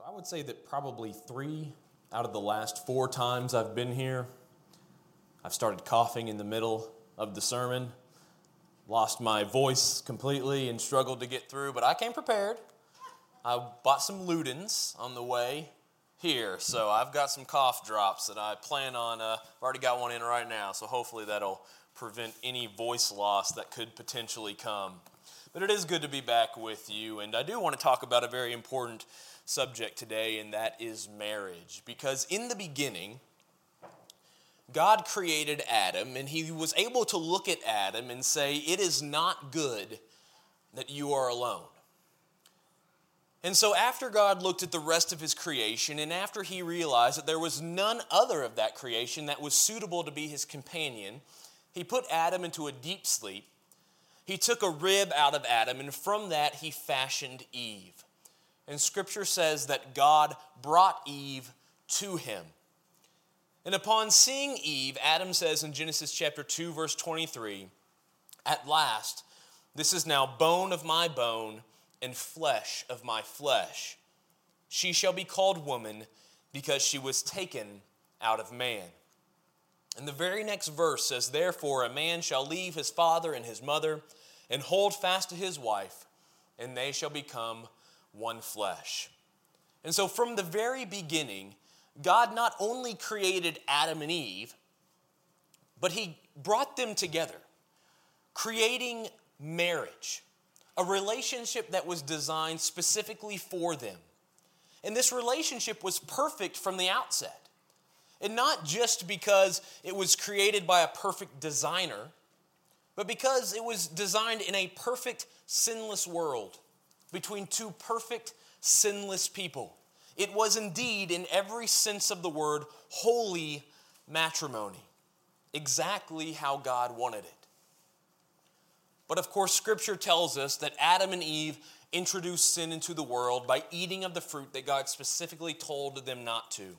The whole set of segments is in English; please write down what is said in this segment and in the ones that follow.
So I would say that probably three out of the last four times I've been here, I've started coughing in the middle of the sermon, lost my voice completely, and struggled to get through, but I came prepared. I bought some Ludens on the way here, so I've got some cough drops that I plan on. Uh, I've already got one in right now, so hopefully that'll prevent any voice loss that could potentially come. But it is good to be back with you, and I do want to talk about a very important subject today, and that is marriage. Because in the beginning, God created Adam, and he was able to look at Adam and say, It is not good that you are alone. And so, after God looked at the rest of his creation, and after he realized that there was none other of that creation that was suitable to be his companion, he put Adam into a deep sleep. He took a rib out of Adam, and from that he fashioned Eve. And scripture says that God brought Eve to him. And upon seeing Eve, Adam says in Genesis chapter 2, verse 23, At last, this is now bone of my bone and flesh of my flesh. She shall be called woman because she was taken out of man. And the very next verse says, Therefore, a man shall leave his father and his mother and hold fast to his wife, and they shall become one flesh. And so, from the very beginning, God not only created Adam and Eve, but He brought them together, creating marriage, a relationship that was designed specifically for them. And this relationship was perfect from the outset. And not just because it was created by a perfect designer, but because it was designed in a perfect, sinless world between two perfect, sinless people. It was indeed, in every sense of the word, holy matrimony, exactly how God wanted it. But of course, Scripture tells us that Adam and Eve introduced sin into the world by eating of the fruit that God specifically told them not to.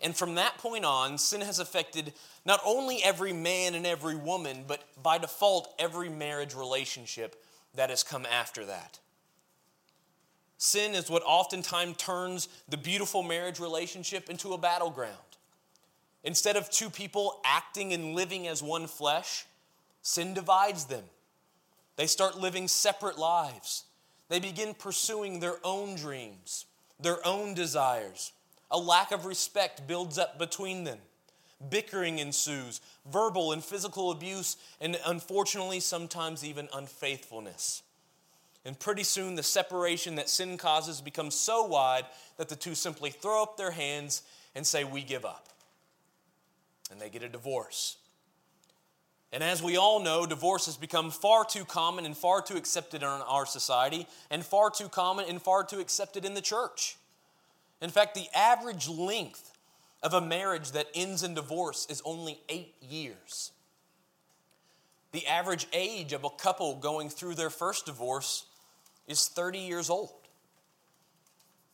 And from that point on, sin has affected not only every man and every woman, but by default, every marriage relationship that has come after that. Sin is what oftentimes turns the beautiful marriage relationship into a battleground. Instead of two people acting and living as one flesh, sin divides them. They start living separate lives. They begin pursuing their own dreams, their own desires. A lack of respect builds up between them. Bickering ensues, verbal and physical abuse, and unfortunately, sometimes even unfaithfulness. And pretty soon, the separation that sin causes becomes so wide that the two simply throw up their hands and say, We give up. And they get a divorce. And as we all know, divorce has become far too common and far too accepted in our society, and far too common and far too accepted in the church. In fact, the average length of a marriage that ends in divorce is only eight years. The average age of a couple going through their first divorce is 30 years old.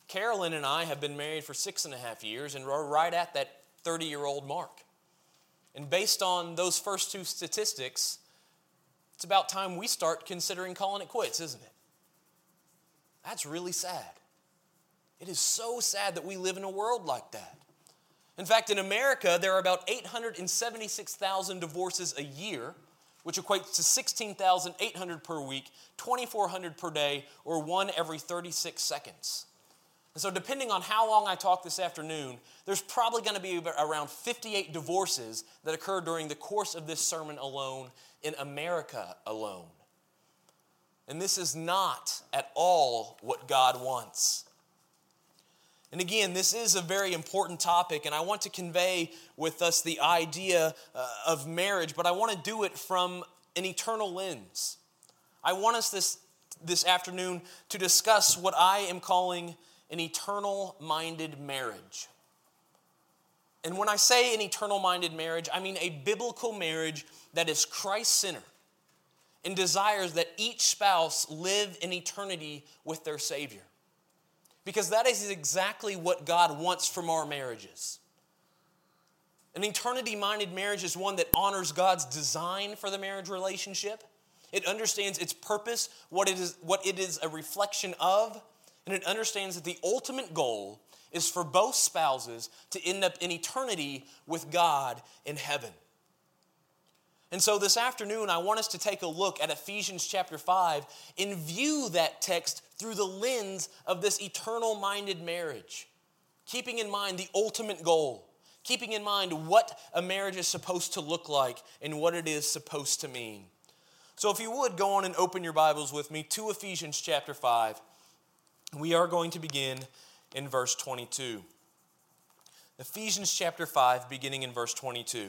Carolyn and I have been married for six and a half years, and we're right at that 30 year old mark. And based on those first two statistics, it's about time we start considering calling it quits, isn't it? That's really sad. It is so sad that we live in a world like that. In fact, in America, there are about 876,000 divorces a year which equates to 16,800 per week, 2,400 per day, or one every 36 seconds. And so, depending on how long I talk this afternoon, there's probably going to be around 58 divorces that occur during the course of this sermon alone in America alone. And this is not at all what God wants. And again, this is a very important topic, and I want to convey with us the idea uh, of marriage, but I want to do it from an eternal lens. I want us this, this afternoon to discuss what I am calling an eternal minded marriage. And when I say an eternal minded marriage, I mean a biblical marriage that is Christ centered and desires that each spouse live in eternity with their Savior because that is exactly what God wants from our marriages. An eternity minded marriage is one that honors God's design for the marriage relationship. It understands its purpose, what it is, what it is a reflection of, and it understands that the ultimate goal is for both spouses to end up in eternity with God in heaven. And so this afternoon, I want us to take a look at Ephesians chapter 5 and view that text through the lens of this eternal minded marriage, keeping in mind the ultimate goal, keeping in mind what a marriage is supposed to look like and what it is supposed to mean. So if you would go on and open your Bibles with me to Ephesians chapter 5, we are going to begin in verse 22. Ephesians chapter 5, beginning in verse 22.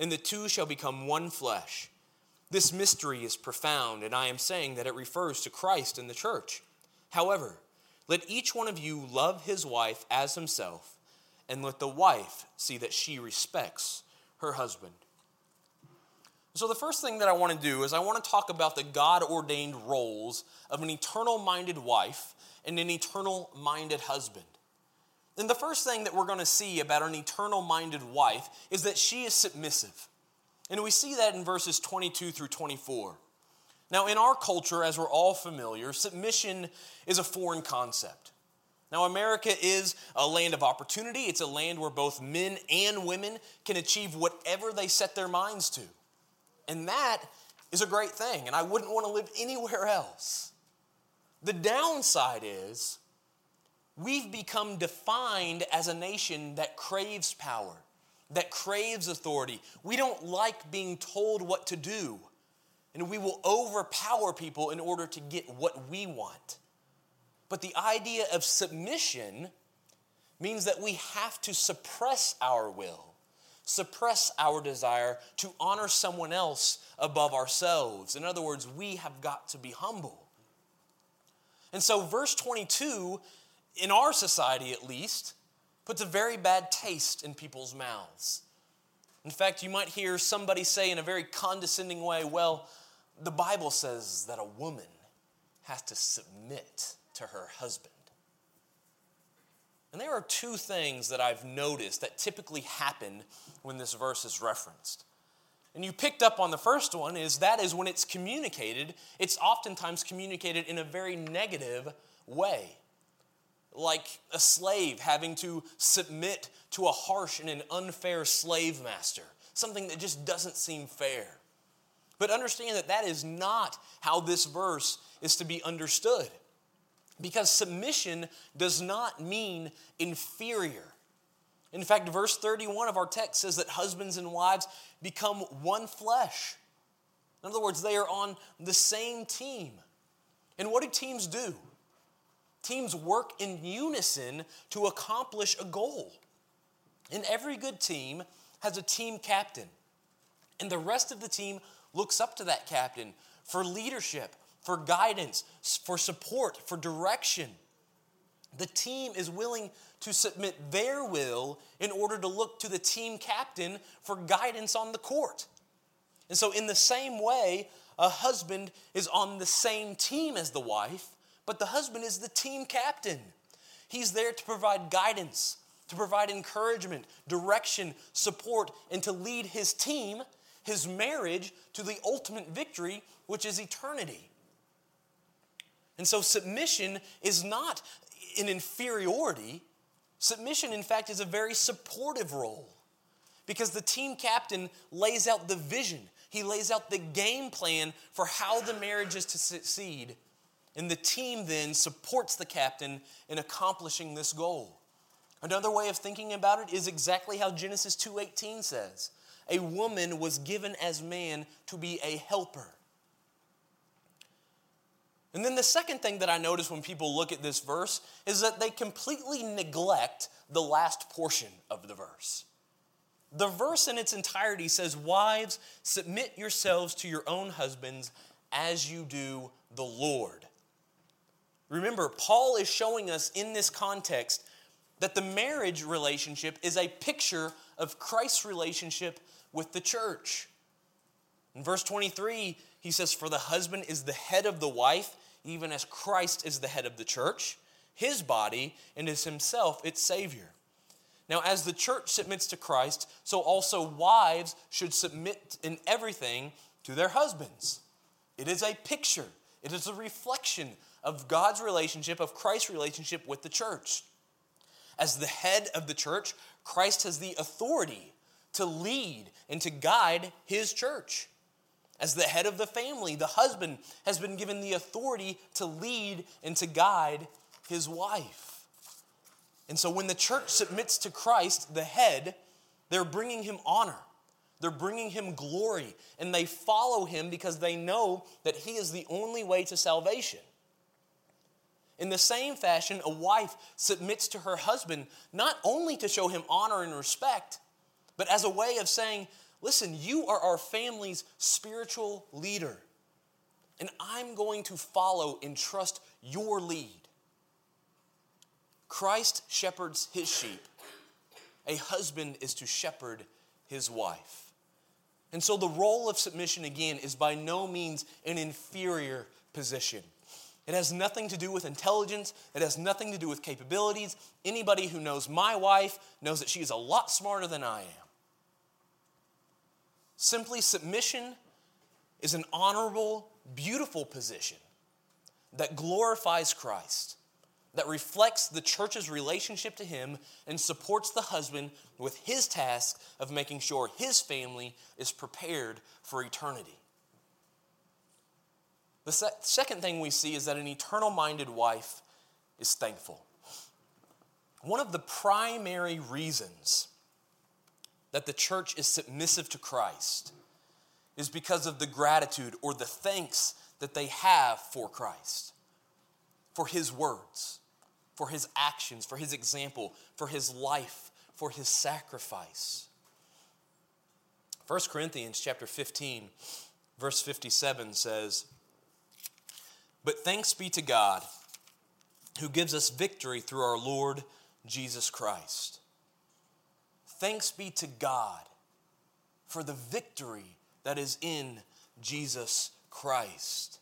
and the two shall become one flesh. This mystery is profound, and I am saying that it refers to Christ and the church. However, let each one of you love his wife as himself, and let the wife see that she respects her husband. So, the first thing that I want to do is I want to talk about the God ordained roles of an eternal minded wife and an eternal minded husband. And the first thing that we're going to see about an eternal minded wife is that she is submissive. And we see that in verses 22 through 24. Now, in our culture, as we're all familiar, submission is a foreign concept. Now, America is a land of opportunity. It's a land where both men and women can achieve whatever they set their minds to. And that is a great thing, and I wouldn't want to live anywhere else. The downside is we've become defined as a nation that craves power, that craves authority. We don't like being told what to do, and we will overpower people in order to get what we want. But the idea of submission means that we have to suppress our will, suppress our desire to honor someone else above ourselves. In other words, we have got to be humble. And so, verse 22 in our society at least, puts a very bad taste in people's mouths. In fact, you might hear somebody say in a very condescending way, well, the Bible says that a woman has to submit to her husband. And there are two things that I've noticed that typically happen when this verse is referenced. And you picked up on the first one is that is when it's communicated, it's oftentimes communicated in a very negative way like a slave having to submit to a harsh and an unfair slave master, something that just doesn't seem fair. But understand that that is not how this verse is to be understood. Because submission does not mean inferior. In fact, verse 31 of our text says that husbands and wives become one flesh. In other words, they are on the same team. And what do teams do? Teams work in unison to accomplish a goal. And every good team has a team captain. And the rest of the team looks up to that captain for leadership, for guidance, for support, for direction. The team is willing to submit their will in order to look to the team captain for guidance on the court. And so, in the same way, a husband is on the same team as the wife, but the husband is the team captain. He's there to provide guidance, to provide encouragement, direction, support, and to lead his team, his marriage, to the ultimate victory, which is eternity. And so, submission is not an inferiority. Submission, in fact, is a very supportive role because the team captain lays out the vision, he lays out the game plan for how the marriage is to succeed And the team then supports the captain in accomplishing this goal. Another way of thinking about it is exactly how Genesis 2:18 says. A woman was given as man to be a helper. And then the second thing that I notice when people look at this verse is that they completely neglect the last portion of the verse. The verse in its entirety says, Wives, submit yourselves to your own husbands as you do the Lord. Remember, Paul is showing us in this context that the marriage relationship is a picture of Christ's relationship with the church. In verse 23, he says, For the husband is the head of the wife, even as Christ is the head of the church, his body, and is himself its Savior. Now, as the church submits to Christ, so also wives should submit in everything to their husbands. It is a picture, it is a reflection of God's relationship, of Christ's relationship with the church. As the head of the church, Christ has the authority to lead and to guide his church. As the head of the family, the husband has been given the authority to lead and to guide his wife. And so when the church submits to Christ, the head, they're bringing him honor. They're bringing him glory, and they follow him because they know that he is the only way to salvation. In the same fashion, a wife submits to her husband not only to show him honor and respect, but as a way of saying, Listen, you are our family's spiritual leader, and I'm going to follow and trust your lead. Christ shepherds his sheep. A husband is to shepherd his wife. And so the role of submission, again, is by no means an inferior position. It has nothing to do with intelligence. It has nothing to do with capabilities. Anybody who knows my wife knows that she is a lot smarter than I am. Simply, submission is an honorable, beautiful position that glorifies Christ, that reflects the church's relationship to Him, and supports the husband with his task of making sure his family is prepared for eternity. The se- second thing we see is that an eternal minded wife is thankful. One of the primary reasons that the church is submissive to Christ is because of the gratitude or the thanks that they have for Christ, for his words, for his actions, for his example, for his life, for his sacrifice. 1 Corinthians chapter 15 verse 57 says, "But thanks be to God who gives us victory through our Lord Jesus Christ." Thanks be to God for the victory that is in Jesus Christ.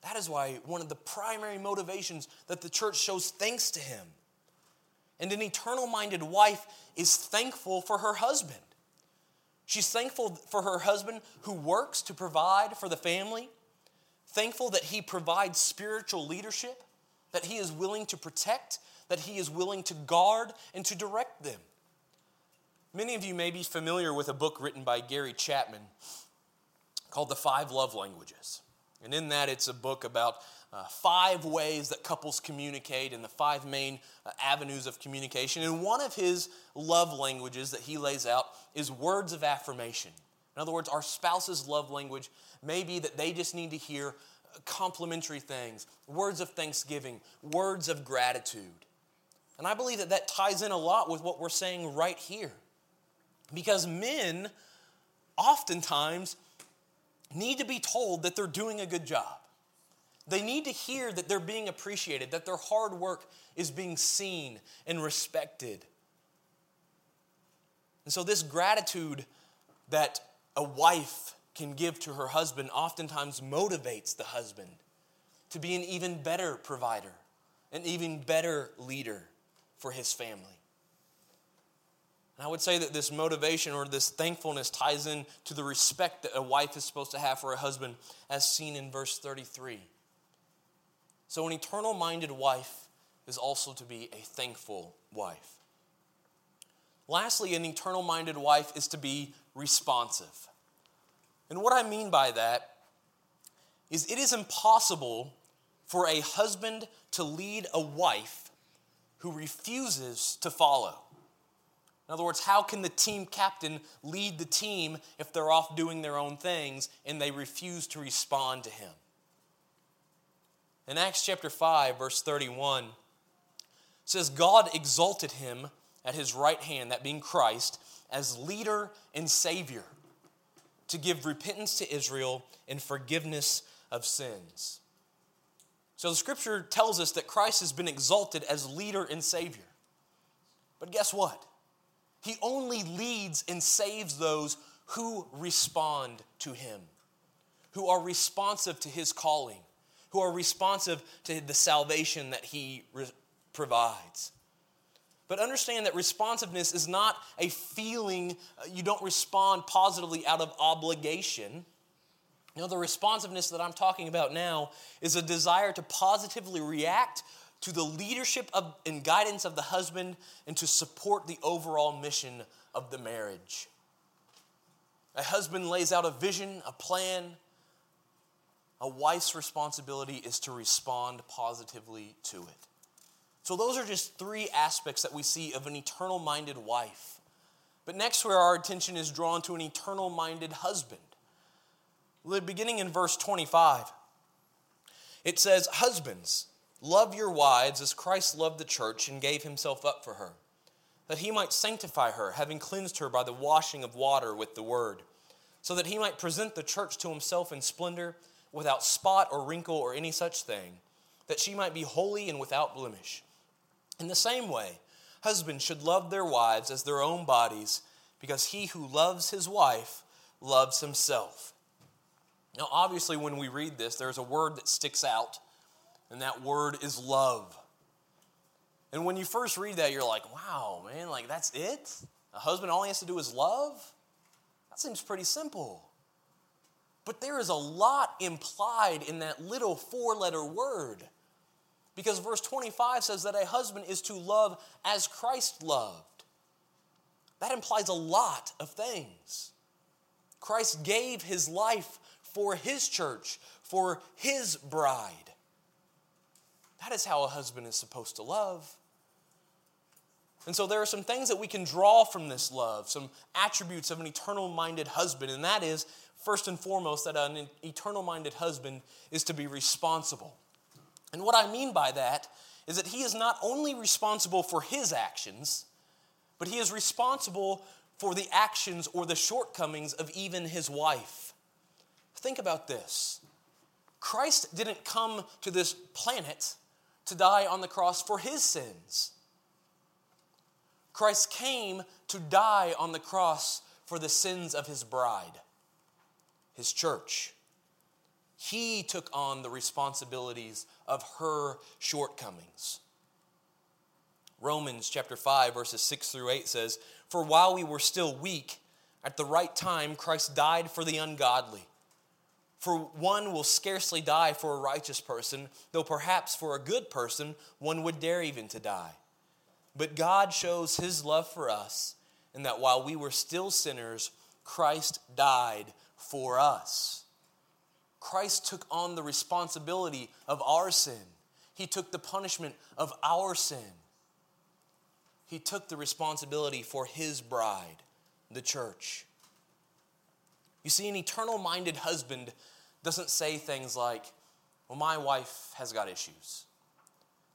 That is why one of the primary motivations that the church shows thanks to Him. And an eternal minded wife is thankful for her husband. She's thankful for her husband who works to provide for the family, thankful that he provides spiritual leadership, that he is willing to protect, that he is willing to guard and to direct them. Many of you may be familiar with a book written by Gary Chapman called The Five Love Languages. And in that, it's a book about uh, five ways that couples communicate and the five main uh, avenues of communication. And one of his love languages that he lays out is words of affirmation. In other words, our spouse's love language may be that they just need to hear complimentary things, words of thanksgiving, words of gratitude. And I believe that that ties in a lot with what we're saying right here. Because men oftentimes need to be told that they're doing a good job. They need to hear that they're being appreciated, that their hard work is being seen and respected. And so, this gratitude that a wife can give to her husband oftentimes motivates the husband to be an even better provider, an even better leader for his family. And I would say that this motivation or this thankfulness ties in to the respect that a wife is supposed to have for a husband, as seen in verse 33. So, an eternal minded wife is also to be a thankful wife. Lastly, an eternal minded wife is to be responsive. And what I mean by that is it is impossible for a husband to lead a wife who refuses to follow. In other words, how can the team captain lead the team if they're off doing their own things and they refuse to respond to him? In Acts chapter 5, verse 31, says, God exalted him at his right hand, that being Christ, as leader and savior to give repentance to Israel and forgiveness of sins. So the scripture tells us that Christ has been exalted as leader and savior. But guess what? He only leads and saves those who respond to him, who are responsive to his calling, who are responsive to the salvation that he re- provides. But understand that responsiveness is not a feeling, uh, you don't respond positively out of obligation. Know, the responsiveness that I'm talking about now is a desire to positively react to the leadership of, and guidance of the husband and to support the overall mission of the marriage. A husband lays out a vision, a plan. A wife's responsibility is to respond positively to it. So, those are just three aspects that we see of an eternal minded wife. But next, where our attention is drawn to an eternal minded husband. Beginning in verse 25, it says, Husbands, love your wives as Christ loved the church and gave himself up for her, that he might sanctify her, having cleansed her by the washing of water with the word, so that he might present the church to himself in splendor, without spot or wrinkle or any such thing, that she might be holy and without blemish. In the same way, husbands should love their wives as their own bodies, because he who loves his wife loves himself. Now, obviously, when we read this, there's a word that sticks out, and that word is love. And when you first read that, you're like, wow, man, like that's it? A husband all he has to do is love? That seems pretty simple. But there is a lot implied in that little four letter word. Because verse 25 says that a husband is to love as Christ loved. That implies a lot of things. Christ gave his life for his church, for his bride. That is how a husband is supposed to love. And so there are some things that we can draw from this love, some attributes of an eternal minded husband, and that is, first and foremost, that an eternal minded husband is to be responsible. And what I mean by that is that he is not only responsible for his actions, but he is responsible for the actions or the shortcomings of even his wife. Think about this Christ didn't come to this planet to die on the cross for his sins. Christ came to die on the cross for the sins of his bride, his church. He took on the responsibilities of her shortcomings. Romans chapter 5, verses 6 through 8 says, For while we were still weak, at the right time Christ died for the ungodly. For one will scarcely die for a righteous person, though perhaps for a good person one would dare even to die. But God shows his love for us, in that while we were still sinners, Christ died for us. Christ took on the responsibility of our sin. He took the punishment of our sin. He took the responsibility for his bride, the church. You see, an eternal minded husband doesn't say things like, Well, my wife has got issues.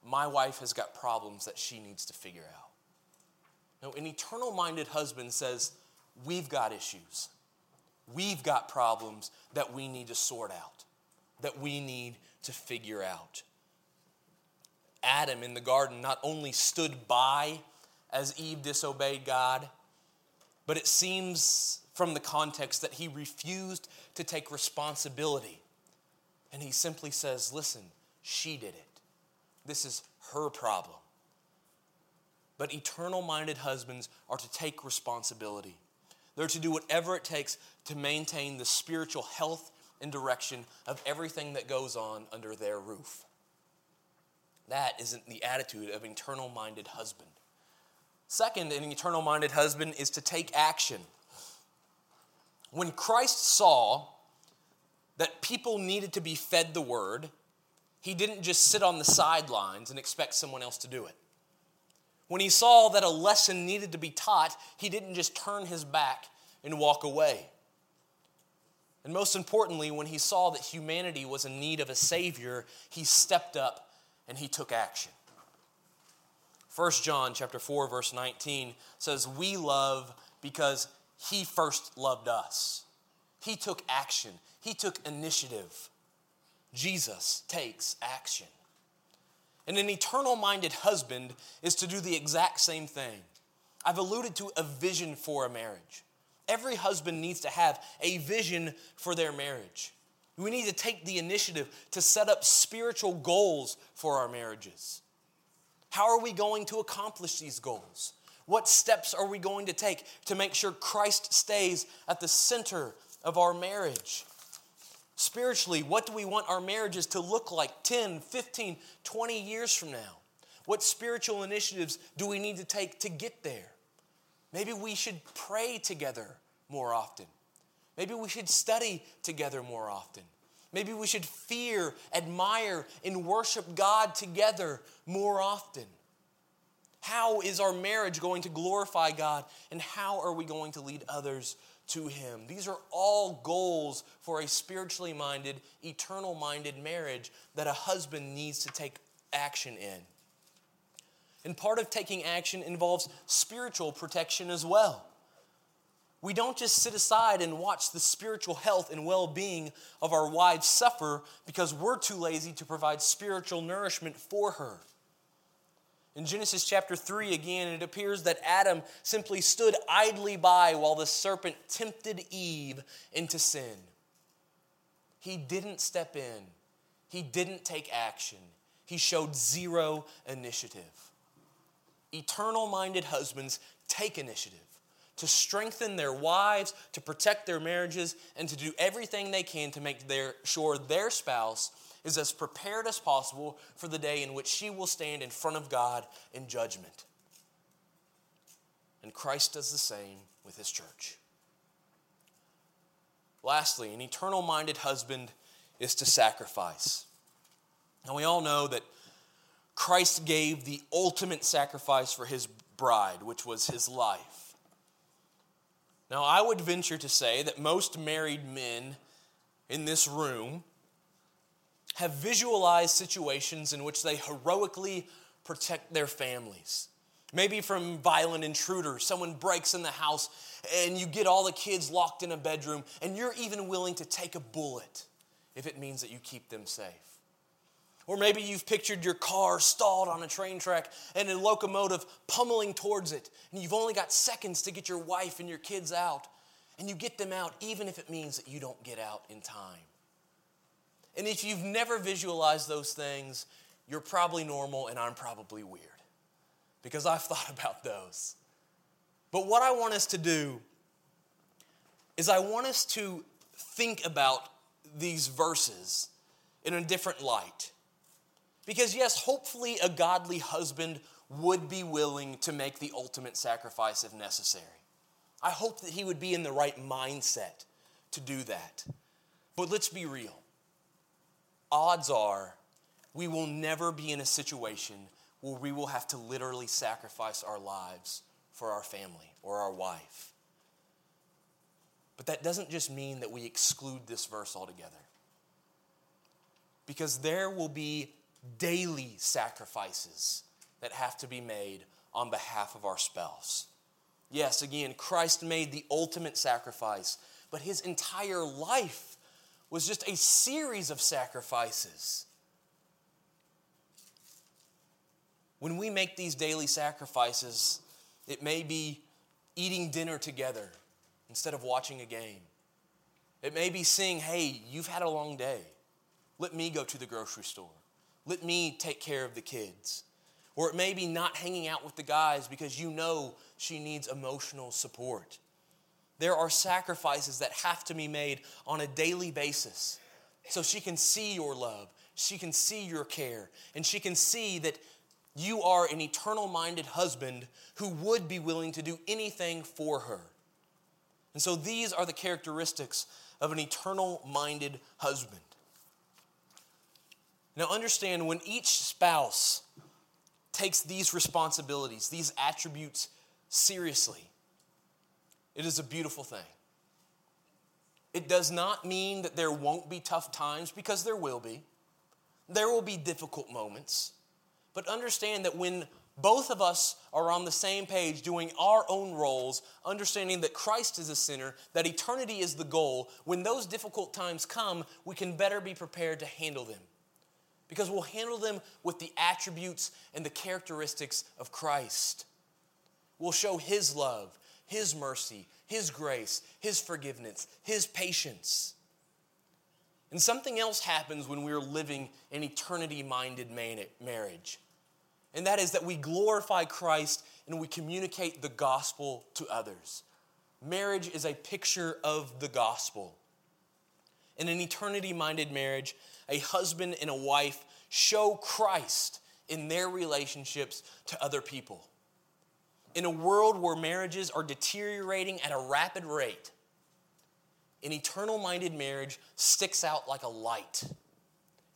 My wife has got problems that she needs to figure out. No, an eternal minded husband says, We've got issues. We've got problems that we need to sort out, that we need to figure out. Adam in the garden not only stood by as Eve disobeyed God, but it seems from the context that he refused to take responsibility. And he simply says, Listen, she did it. This is her problem. But eternal minded husbands are to take responsibility. They're to do whatever it takes to maintain the spiritual health and direction of everything that goes on under their roof. That isn't the attitude of an eternal minded husband. Second, an eternal minded husband is to take action. When Christ saw that people needed to be fed the word, he didn't just sit on the sidelines and expect someone else to do it. When he saw that a lesson needed to be taught, he didn't just turn his back and walk away. And most importantly, when he saw that humanity was in need of a Savior, he stepped up and he took action. 1 John chapter 4 verse 19 says we love because he first loved us. He took action. He took initiative. Jesus takes action. And an eternal minded husband is to do the exact same thing. I've alluded to a vision for a marriage. Every husband needs to have a vision for their marriage. We need to take the initiative to set up spiritual goals for our marriages. How are we going to accomplish these goals? What steps are we going to take to make sure Christ stays at the center of our marriage? Spiritually, what do we want our marriages to look like 10, 15, 20 years from now? What spiritual initiatives do we need to take to get there? Maybe we should pray together more often. Maybe we should study together more often. Maybe we should fear, admire, and worship God together more often. How is our marriage going to glorify God, and how are we going to lead others to Him? These are all goals for a spiritually minded, eternal minded marriage that a husband needs to take action in. And part of taking action involves spiritual protection as well. We don't just sit aside and watch the spiritual health and well being of our wives suffer because we're too lazy to provide spiritual nourishment for her. In Genesis chapter 3, again, it appears that Adam simply stood idly by while the serpent tempted Eve into sin. He didn't step in, he didn't take action, he showed zero initiative. Eternal minded husbands take initiative to strengthen their wives, to protect their marriages, and to do everything they can to make their, sure their spouse is as prepared as possible for the day in which she will stand in front of God in judgment. And Christ does the same with his church. Lastly, an eternal minded husband is to sacrifice. And we all know that Christ gave the ultimate sacrifice for his bride, which was his life. Now, I would venture to say that most married men in this room have visualized situations in which they heroically protect their families. Maybe from violent intruders, someone breaks in the house and you get all the kids locked in a bedroom, and you're even willing to take a bullet if it means that you keep them safe. Or maybe you've pictured your car stalled on a train track and a locomotive pummeling towards it, and you've only got seconds to get your wife and your kids out. And you get them out even if it means that you don't get out in time. And if you've never visualized those things, you're probably normal and I'm probably weird because I've thought about those. But what I want us to do is I want us to think about these verses in a different light. Because, yes, hopefully a godly husband would be willing to make the ultimate sacrifice if necessary. I hope that he would be in the right mindset to do that. But let's be real. Odds are we will never be in a situation where we will have to literally sacrifice our lives for our family or our wife. But that doesn't just mean that we exclude this verse altogether. Because there will be daily sacrifices that have to be made on behalf of our spouse. Yes, again, Christ made the ultimate sacrifice, but his entire life was just a series of sacrifices. When we make these daily sacrifices, it may be eating dinner together instead of watching a game. It may be saying, hey, you've had a long day. Let me go to the grocery store. Let me take care of the kids. Or it may be not hanging out with the guys because you know she needs emotional support. There are sacrifices that have to be made on a daily basis so she can see your love, she can see your care, and she can see that you are an eternal minded husband who would be willing to do anything for her. And so these are the characteristics of an eternal minded husband. Now, understand when each spouse takes these responsibilities, these attributes seriously, it is a beautiful thing. It does not mean that there won't be tough times because there will be. There will be difficult moments. But understand that when both of us are on the same page doing our own roles, understanding that Christ is a sinner, that eternity is the goal, when those difficult times come, we can better be prepared to handle them. Because we'll handle them with the attributes and the characteristics of Christ. We'll show His love, His mercy, His grace, His forgiveness, His patience. And something else happens when we're living an eternity minded marriage and that is that we glorify Christ and we communicate the gospel to others. Marriage is a picture of the gospel. In an eternity minded marriage, a husband and a wife show Christ in their relationships to other people. In a world where marriages are deteriorating at a rapid rate, an eternal minded marriage sticks out like a light.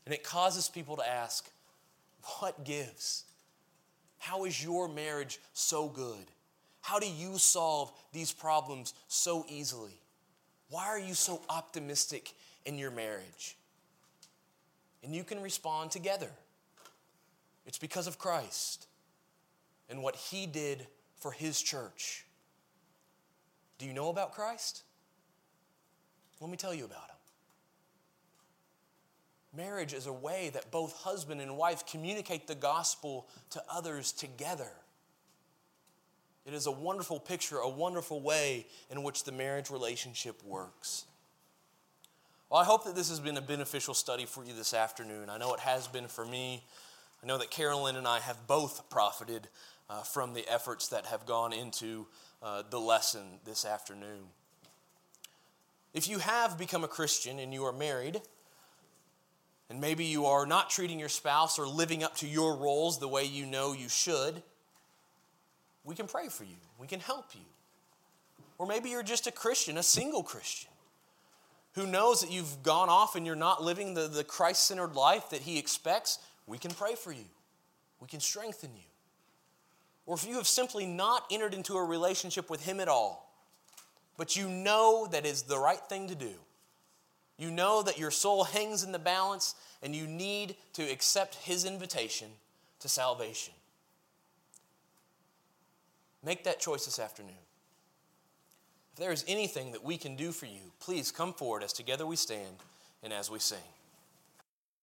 And it causes people to ask, what gives? How is your marriage so good? How do you solve these problems so easily? Why are you so optimistic in your marriage? And you can respond together. It's because of Christ and what he did for his church. Do you know about Christ? Let me tell you about him. Marriage is a way that both husband and wife communicate the gospel to others together. It is a wonderful picture, a wonderful way in which the marriage relationship works. Well, I hope that this has been a beneficial study for you this afternoon. I know it has been for me. I know that Carolyn and I have both profited uh, from the efforts that have gone into uh, the lesson this afternoon. If you have become a Christian and you are married, and maybe you are not treating your spouse or living up to your roles the way you know you should, we can pray for you. We can help you. Or maybe you're just a Christian, a single Christian, who knows that you've gone off and you're not living the, the Christ centered life that He expects. We can pray for you. We can strengthen you. Or if you have simply not entered into a relationship with Him at all, but you know that is the right thing to do, you know that your soul hangs in the balance and you need to accept His invitation to salvation. Make that choice this afternoon. If there is anything that we can do for you, please come forward as together we stand and as we sing.